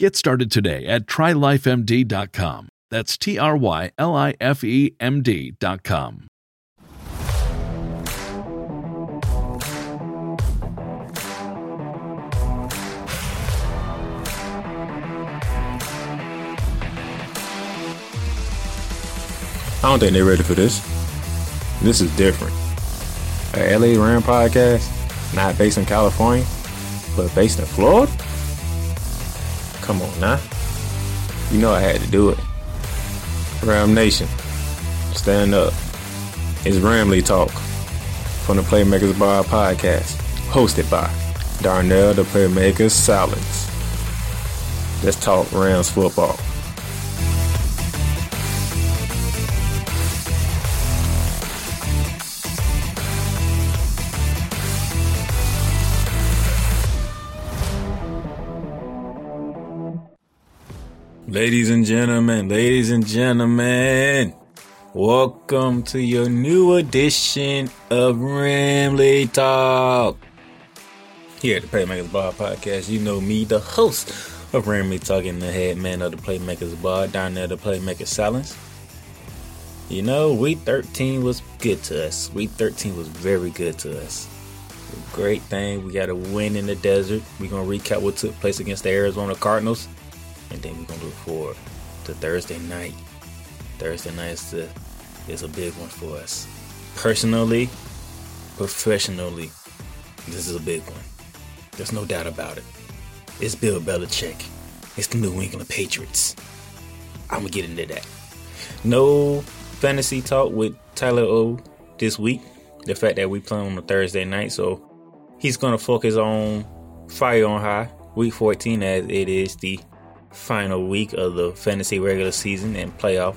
Get started today at trylifemd.com. That's T R Y L I F E M D.com. I don't think they're ready for this. This is different. A LA Ram podcast, not based in California, but based in Florida? Come on now. You know I had to do it. Ram Nation, stand up. It's Ramley Talk from the Playmakers Bar podcast, hosted by Darnell the Playmakers Salads. Let's talk Rams football. Ladies and gentlemen, ladies and gentlemen, welcome to your new edition of Ramley Talk. Here at the Playmakers Bar Podcast, you know me, the host of Ramley Talk, and the head man of the Playmakers Bar, down there, the Playmakers Silence. You know, week 13 was good to us. Week 13 was very good to us. Great thing. We got a win in the desert. We're going to recap what took place against the Arizona Cardinals and then we're gonna look forward to Thursday night. Thursday night is, the, is a big one for us. Personally, professionally, this is a big one. There's no doubt about it. It's Bill Belichick. It's the New England Patriots. I'm gonna get into that. No fantasy talk with Tyler O this week. The fact that we play on a Thursday night, so he's gonna focus on Fire on High, week 14, as it is the final week of the fantasy regular season and playoff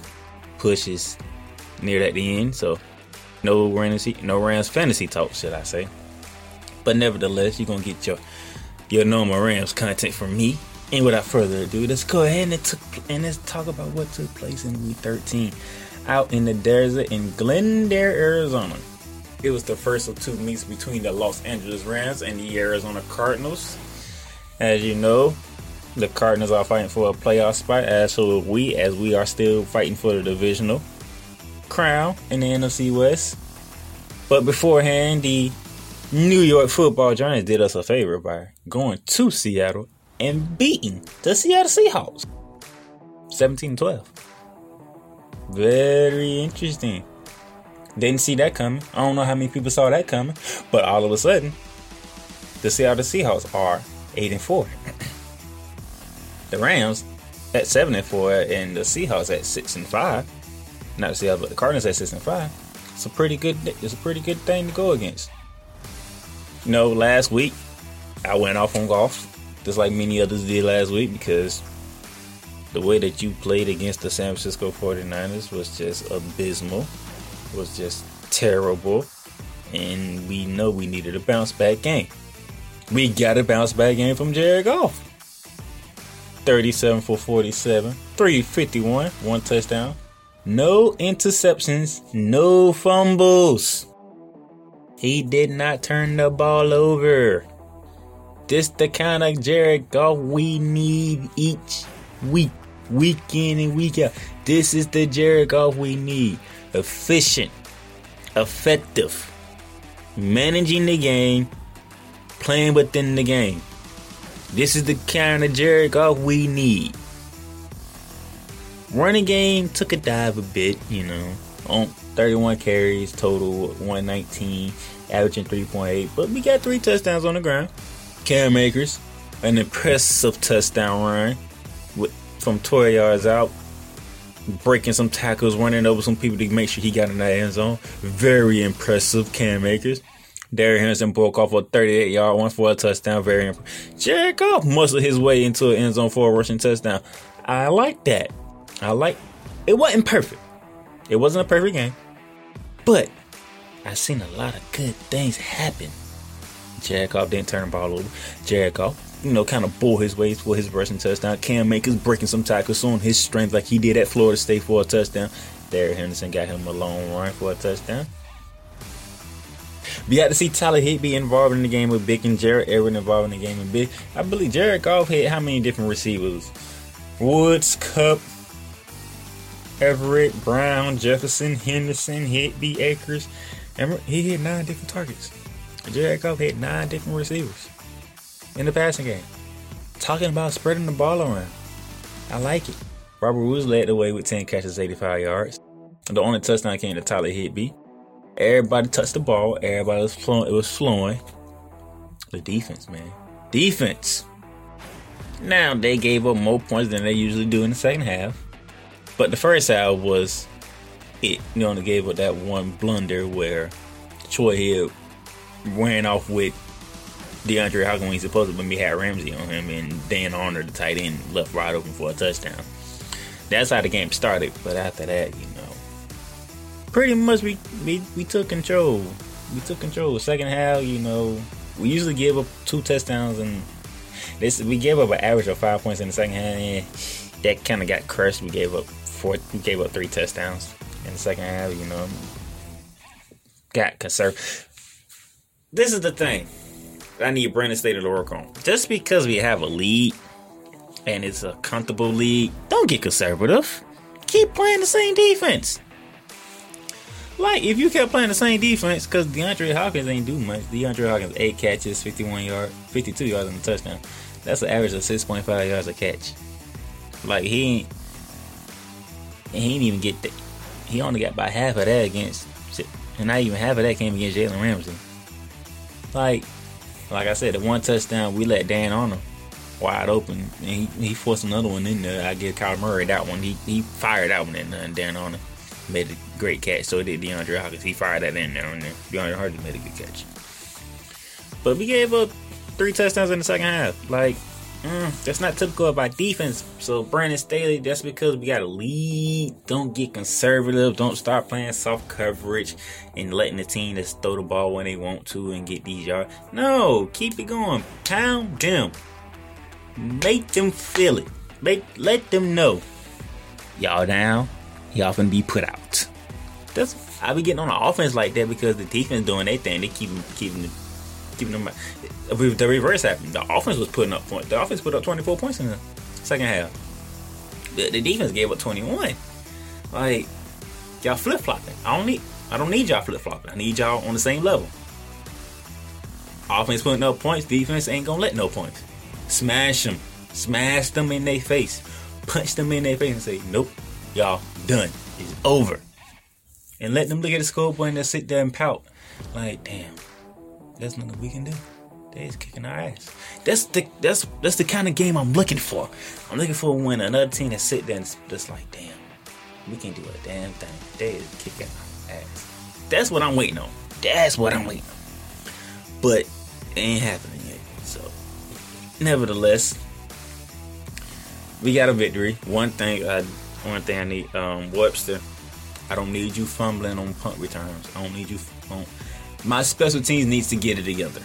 pushes near at the end. So no Rams, no Rams fantasy talk, should I say? But nevertheless, you're gonna get your your normal Rams content from me. And without further ado, let's go ahead and, took, and let's talk about what took place in Week 13 out in the desert in Glendale, Arizona. It was the first of two meets between the Los Angeles Rams and the Arizona Cardinals. As you know, the Cardinals are fighting for a playoff spot, as so we, as we are still fighting for the divisional crown in the NFC West. But beforehand, the New York Football Giants did us a favor by going to Seattle and beating the Seattle Seahawks 17-12. Very interesting. Didn't see that coming. I don't know how many people saw that coming, but all of a sudden, the Seattle Seahawks are 8 and 4 the Rams at seven and four, and the Seahawks at six and five. Not the Seahawks, but the Cardinals at six and five. It's a pretty good. It's a pretty good thing to go against. You know, last week I went off on Goff, just like many others did last week, because the way that you played against the San Francisco 49ers was just abysmal. Was just terrible. And we know we needed a bounce back game. We got a bounce back game from Jared Goff. 37 for 47, 351, one touchdown, No interceptions, no fumbles. He did not turn the ball over. This the kind of Jared Goff we need each week, week in and week out. This is the Jared Goff we need. Efficient, effective, managing the game, playing within the game. This is the kind of Goff we need. Running game took a dive a bit, you know, on 31 carries total, 119, averaging 3.8. But we got three touchdowns on the ground. Cam Akers, an impressive touchdown run with, from 12 yards out, breaking some tackles, running over some people to make sure he got in that end zone. Very impressive, Cam Akers. Derrick Henderson broke off a 38 yard one for a touchdown. Very impressive. Jared Goff muscled his way into an end zone for a rushing touchdown. I like that. I like it wasn't perfect. It wasn't a perfect game. But I seen a lot of good things happen. Jared Goff didn't turn the ball over. Jared Goff, you know, kind of bore his way for his rushing touchdown. Cam Akers breaking some tackles on his strength like he did at Florida State for a touchdown. Derrick Henderson got him a long run for a touchdown. We got to see Tyler Higbee involved in the game with Big and Jared Everett involved in the game with Big. I believe Jared Goff had how many different receivers? Woods, Kupp, Everett, Brown, Jefferson, Henderson, Higbee, Akers. And he hit nine different targets. Jared Goff hit nine different receivers in the passing game. Talking about spreading the ball around. I like it. Robert Woods led the way with 10 catches, 85 yards. The only touchdown came to Tyler Higbee. Everybody touched the ball. Everybody was flowing. It was flowing. The defense, man. Defense. Now they gave up more points than they usually do in the second half. But the first half was it. You only gave up that one blunder where Troy Hill ran off with DeAndre Hopkins when he's supposed to be had Ramsey on him and Dan Arnold, the tight end, left wide open for a touchdown. That's how the game started. But after that, you know, pretty much we we, we took control. We took control. Second half, you know, we usually give up two touchdowns and this we gave up an average of five points in the second half. And that kind of got crushed. We gave up four. We gave up three touchdowns in the second half. You know, got concerned. This is the thing. I need Brandon Staley to work on. Just because we have a lead and it's a comfortable lead, don't get conservative. Keep playing the same defense. Like if you kept playing the same defense, because DeAndre Hopkins ain't do much. DeAndre Hopkins eight catches, fifty-one yard, fifty-two yards on the touchdown. That's an average of six point five yards a catch. Like he ain't, he ain't even get that. He only got about half of that against, and not even half of that came against Jalen Ramsey. Like, like I said, the one touchdown we let Dan Arnold wide open, and he, he forced another one in there. I give Kyle Murray that one. He he fired that one in there, and Dan Arnold made a great catch. So did DeAndre Hopkins. He fired that in there, and then DeAndre Hopkins made a good catch. But we gave up three touchdowns in the second half. Like, mm, that's not typical of our defense. So Brandon Staley, that's because we got a lead. Don't get conservative. Don't start playing soft coverage and letting the team just throw the ball when they want to and get these yards. No, keep it going. Pound them. Make them feel it. Make let them know. Y'all down. Y'all be put out. That's I be getting on the offense like that because the defense doing their thing. They keep keeping keeping them. The reverse happened. The offense was putting up points. The offense put up 24 points in the second half. The, the defense gave up 21. Like y'all flip flopping. I don't need. I don't need y'all flip flopping. I need y'all on the same level. Offense putting up points. Defense ain't gonna let no points. Smash them. Smash them in their face. Punch them in their face and say, nope, y'all done. It's over. And let them look at the scoreboard and just sit there and pout. Like, damn, there's nothing we can do. They kicking our ass. That's the that's that's the kind of game I'm looking for. I'm looking for when another team that sit there and just like, damn, we can't do a damn thing. They is kicking our ass. That's what I'm waiting on. That's what I'm waiting on. But it ain't happening yet. So, nevertheless, we got a victory. One thing, I, one thing I need, um, Webster. I don't need you fumbling on punt returns. I don't need you. On, my special teams needs to get it together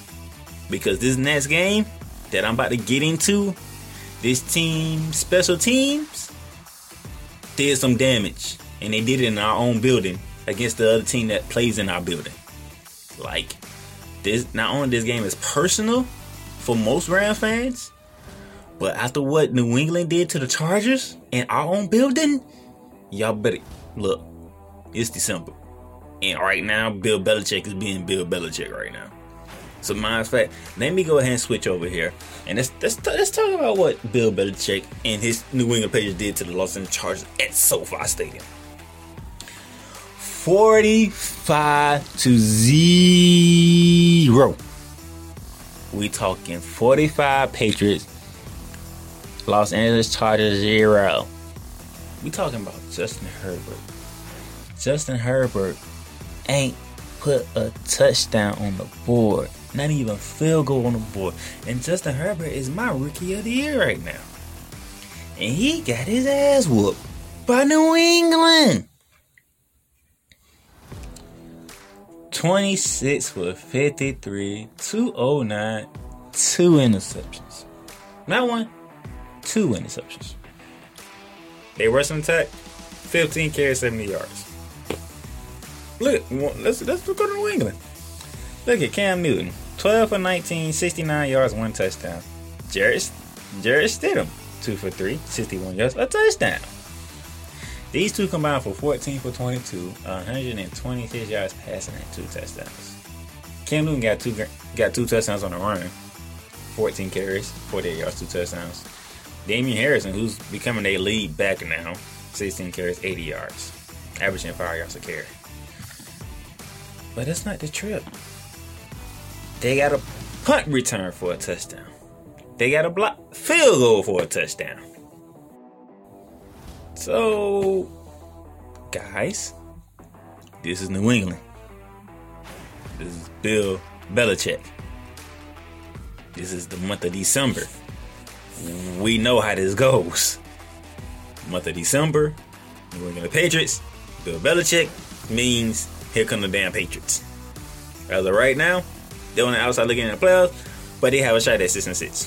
because this next game that I'm about to get into, this team special teams did some damage. and they did it in our own building against the other team that plays in our building. Like this, not only this game is personal for most Rams fans, but after what New England did to the Chargers in our own building, y'all better look. It's December, and right now Bill Belichick is being Bill Belichick right now. So, matter of fact, let me go ahead and switch over here, and let's let's, let's talk about what Bill Belichick and his New England Patriots did to the Los Angeles Chargers at SoFi Stadium. 45 to 0. We talking 45 Patriots, Los Angeles Chargers 0. We talking about Justin Herbert. Justin Herbert ain't put a touchdown on the board. Not even field goal on the board. And Justin Herbert is my rookie of the year right now. And he got his ass whooped by New England. 26 for 53, 209, two interceptions. Not one, two interceptions. They were some attack, 15 carries, 70 yards. Look, let's let's go to New England. Look at Cam Newton, 12 for 19, 69 yards, one touchdown. Jarrett Jarrett Stidham, two for three, 61 yards, a touchdown. These two combined for 14 for 22, 126 yards passing and two touchdowns. Cam Newton got two got two touchdowns on the run, 14 carries, 48 yards, two touchdowns. Damien Harrison, who's becoming a lead back now, 16 carries, 80 yards, averaging five yards a carry. But that's not the trip. They got a punt return for a touchdown. They got a block field goal for a touchdown. So, guys, this is New England. This is Bill Belichick. This is the month of December. We know how this goes. Month of December, we're going England Patriots, Bill Belichick means here come the damn Patriots. As of right now, they're on the outside looking in the playoffs, but they have a shot at six and six.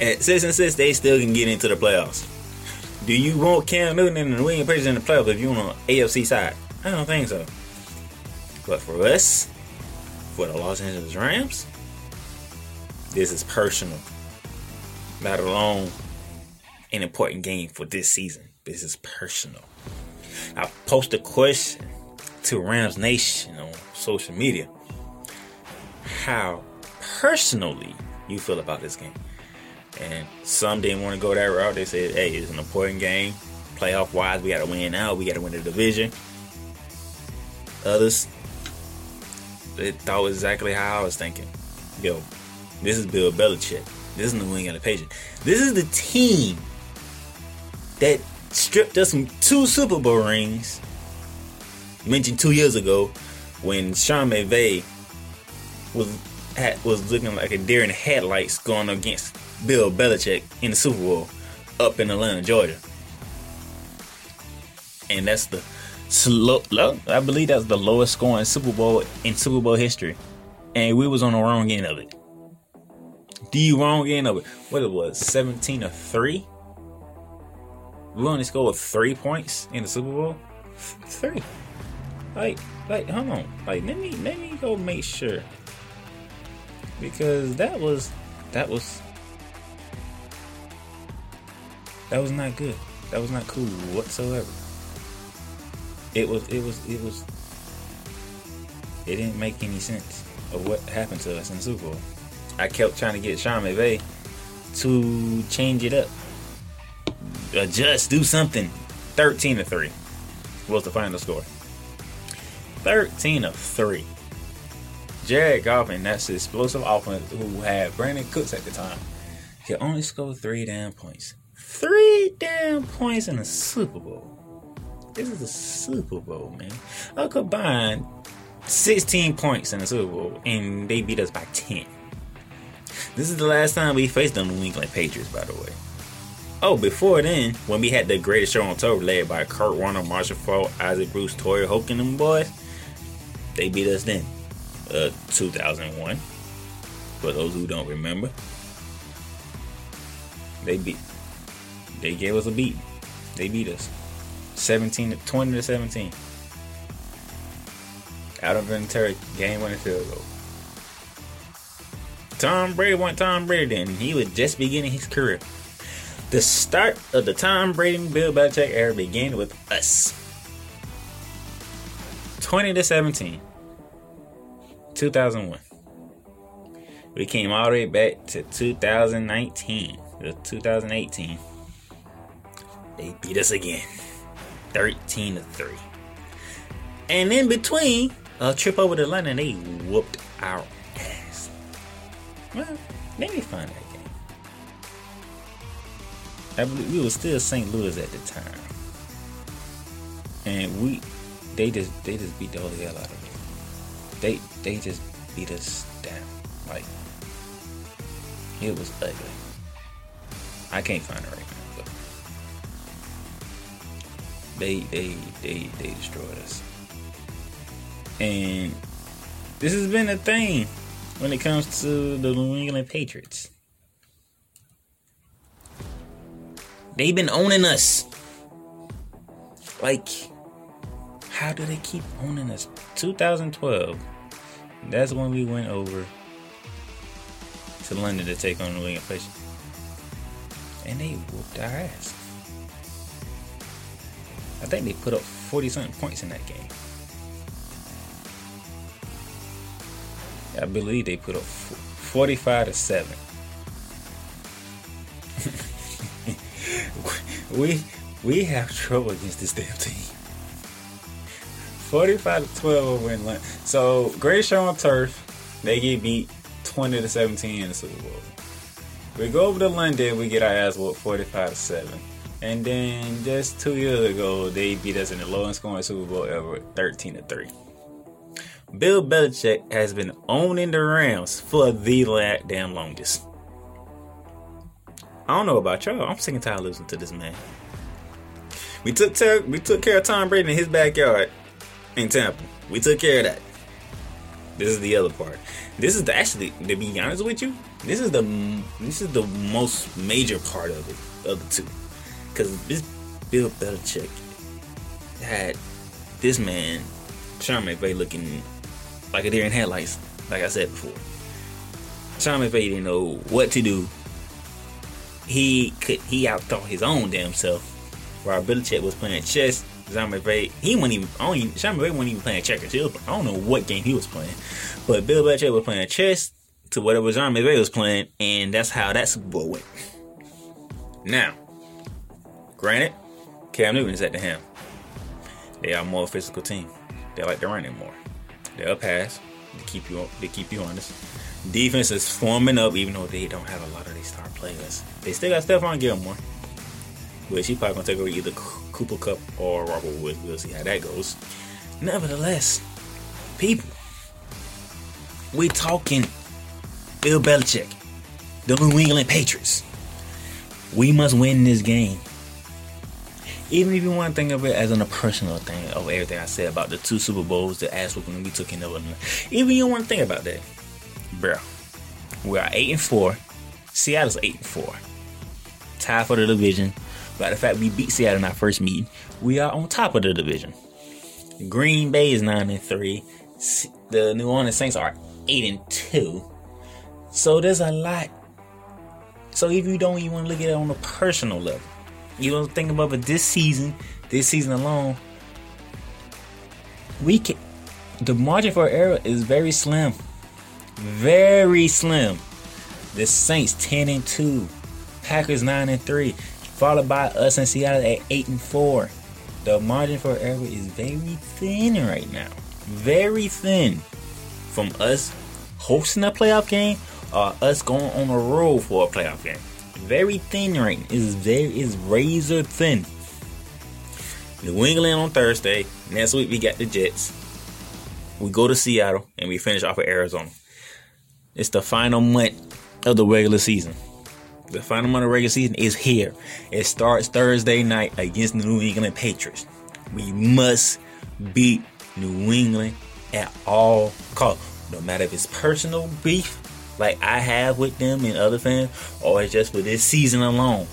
At six and six, they still can get into the playoffs. Do you want Cam Newton and the England Patriots in the playoffs if you're on the AFC side? I don't think so. But for us, for the Los Angeles Rams, this is personal. Not alone an important game for this season. This is personal. I posted a question to Rams Nation on social media. How personally you feel about this game? And some didn't want to go that route. They said, hey, it's an important game. Playoff wise, we got to win out. We got to win the division. Others, they thought exactly how I was thinking. Yo, this is Bill Belichick. This is the wing of the Patriots. This is the team that stripped us from two Super Bowl rings. Mentioned two years ago when Sean McVay was had, was looking like a deer in the headlights going against Bill Belichick in the Super Bowl up in Atlanta, Georgia. And that's the slow, I believe that's the lowest scoring Super Bowl in Super Bowl history. And we was on the wrong end of it. The wrong end of it. What it was, 17 or 3? We only scored three points in the Super Bowl? Three. Like, like, hold on. Like, let me let me go make sure. Because that was that was that was not good. That was not cool whatsoever. It was it was it was it didn't make any sense of what happened to us in the Super Bowl. I kept trying to get Sean McVay to change it up. Adjust, do something. 13 to 3 was the final score. 13 of 3. Jared Goff and that's explosive offense who had Brandin Cooks at the time can only score three damn points. Three damn points in a Super Bowl. This is a Super Bowl, man. A combined 16 points in the Super Bowl, and they beat us by 10. This is the last time we faced the New England Patriots, by the way. Oh, before then, when we had the greatest show on tour led by Kurt Warner, Marshall Faulk, Isaac Bruce, Torry Holt, and them boys, they beat us then. Uh, 2001. For those who don't remember, they beat. They gave us a beat. They beat us. 17 to 20 to 17. Adam Vinatieri, game winning field goal. Tom Brady went Tom Brady then. He was just beginning his career. The start of the Tom Brady and Bill Belichick era began with us. 20 to 17. 2001. We came all the way back to 2019 to 2018. They beat us again. 13 to 3. And in between, a trip over to London, they whooped our. Well, let me find that game. I believe we were still St. Louis at the time. And we they just they just beat the holy hell out of us. They they just beat us down. Like it was ugly. I can't find it right now, but they they they they destroyed us. And this has been a thing when it comes to the New England Patriots. They've been owning us. Like, how do they keep owning us? 2012, that's when we went over to London to take on the New England Patriots. And they whooped our ass. I think they put up 40 something points in that game. I believe they put up 45 to 7. we we have trouble against this damn team. 45 to 12 over in London. So Great Show on Turf, they get beat 20 to 17 in the Super Bowl. We go over to London, we get our ass whooped 45 to 7. And then just two years ago, they beat us in the lowest scoring Super Bowl ever, 13 to 3. Bill Belichick has been owning the Rams for the damn longest. I don't know about y'all. I'm sick and tired of listening to this man. We took ter- we took care of Tom Brady in his backyard in Tampa. We took care of that. This is the other part. This is the, actually, to be honest with you, this is the this is the most major part of it of the two, because this Bill Belichick had this man Sean McVay looking like a deer in headlights, like I said before. Sean McVay didn't know what to do. He could he outthought his own damn self. While Belichick was playing chess, Sean McVay he wasn't even I even Sean McVay wasn't even playing checkers. He was, I don't know what game he was playing, but Bill Belichick was playing chess to whatever Sean McVay was playing, and that's how that Super Bowl went. Now, granted, Cam Newton is at the helm. They are more physical team. They like to run it more. They'll pass to keep you to keep you honest. Defense is forming up, even though they don't have a lot of these star players. They still got Stephon Gilmore, which he probably gonna take over either Cooper Kupp or Robert Woods. We'll see how that goes. Nevertheless, people, we talking Bill Belichick, the New England Patriots. We must win this game. Even if you want to think of it as a personal thing of everything I said about the two Super Bowls, the ass whooping we took in the even you want to think about that, bro. We are eight and four. Seattle's eight and four. Tie for the division. By the fact we beat Seattle in our first meeting, we are on top of the division. Green Bay is nine and three. The New Orleans Saints are eight and two. So there's a lot. So if you don't even want to look at it on a personal level, you don't think about it this season, this season alone, we can the margin for error is very slim. Very slim. The Saints 10 and 2. Packers 9 and 3. Followed by us in Seattle at 8 and 4. The margin for error is very thin right now. Very thin. From us hosting a playoff game or us going on a road for a playoff game. Very thin right. It's very is razor thin. New England on Thursday. Next week we got the Jets. We go to Seattle and we finish off with Arizona. It's the final month of the regular season. The final month of regular season is here. It starts Thursday night against the New England Patriots. We must beat New England at all costs. No matter if it's personal beef like I have with them and other fans, or it's just for this season alone.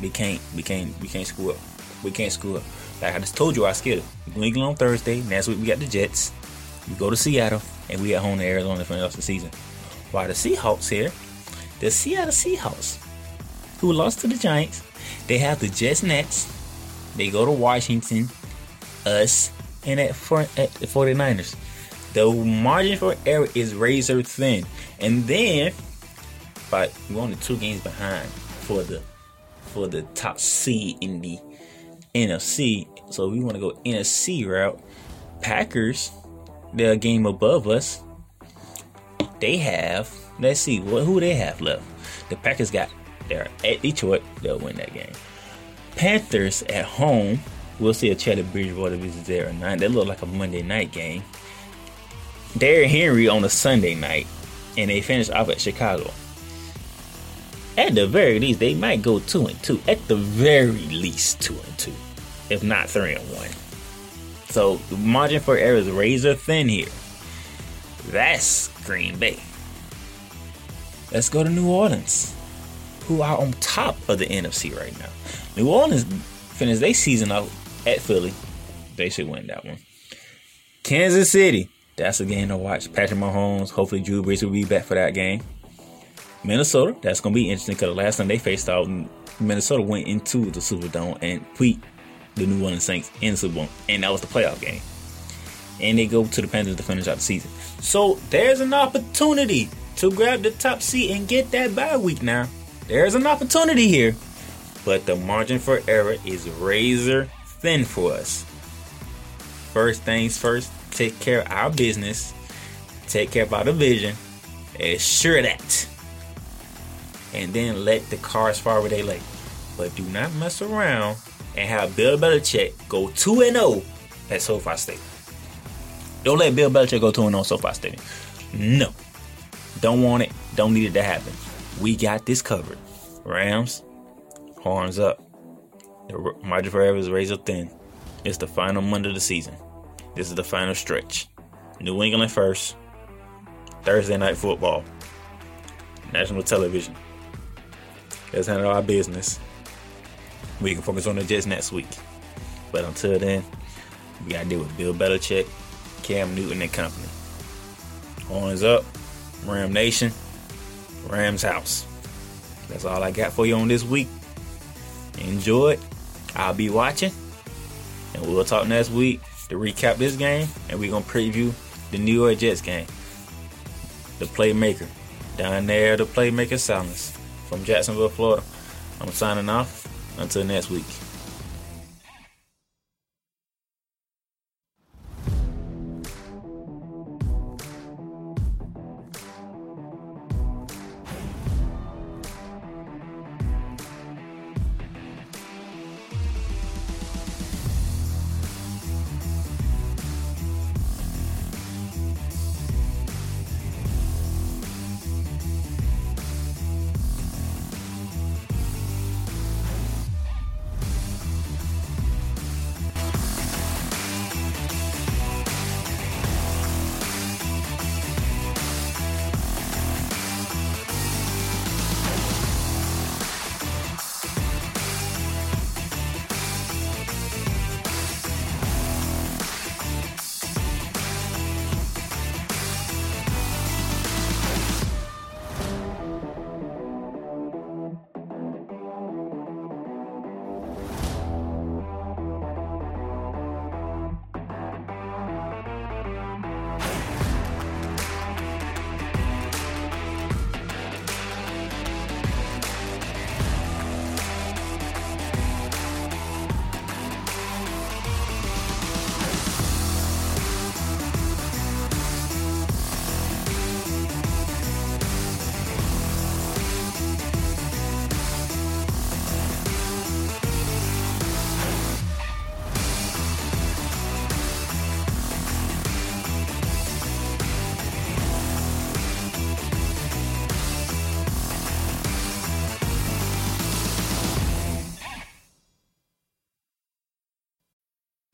We can't we can't we can't screw up. We can't screw up. Like I just told you, our schedule. New England on Thursday. Next week we got the Jets. We go to Seattle, and we at home to Arizona for the rest of the season. While the Seahawks here, the Seattle Seahawks, who lost to the Giants, they have the Jets next. They go to Washington, us, and at, at the 49ers. The margin for error is razor thin. And then, but we're only two games behind for the for the top seed in the NFC. So we want to go NFC route. Packers, they're a game above us. They have, let's see, what who they have left. The Packers got they're at Detroit, they'll win that game. Panthers at home, we'll see if Teddy Bridgewater visits there or not. That look like a Monday night game. Derrick Henry on a Sunday night, and they finish off at Chicago. At the very least, they might go two and two. At the very least, two and two, if not three and one. So the margin for error is razor thin here. That's Green Bay. Let's go to New Orleans, who are on top of the NFC right now. New Orleans finished their season out at Philly. They should win that one. Kansas City, that's a game to watch. Patrick Mahomes, hopefully Drew Brees will be back for that game. Minnesota, that's going to be interesting because the last time they faced out, Minnesota went into the Superdome and beat the New Orleans Saints in the Super Bowl, and that was the playoff game. And they go to the Panthers to finish out the season. So there's an opportunity to grab the top seat and get that bye week now. There's an opportunity here. But the margin for error is razor thin for us. First things first, take care of our business, take care of our division, assure that. And then let the cars fall where they lay. But do not mess around and have Bill Belichick go 2 0 at SoFi Stadium. Don't let Bill Belichick go 2 0 SoFi Stadium. No. Don't want it. Don't need it to happen. We got this covered. Rams, horns up. The margin for error is razor thin. It's the final Monday of the season. This is the final stretch. New England first. Thursday night football. National television. Let's handle our business. We can focus on the Jets next week. But until then, we gotta deal with Bill Belichick, Cam Newton, and company. Horns up, Ram Nation, Rams House. That's all I got for you on this week. Enjoy it. I'll be watching. And we'll talk next week to recap this game. And we're to preview the New York Jets game. The playmaker. Down there, the playmaker silence. From Jacksonville, Florida. I'm signing off. Until next week.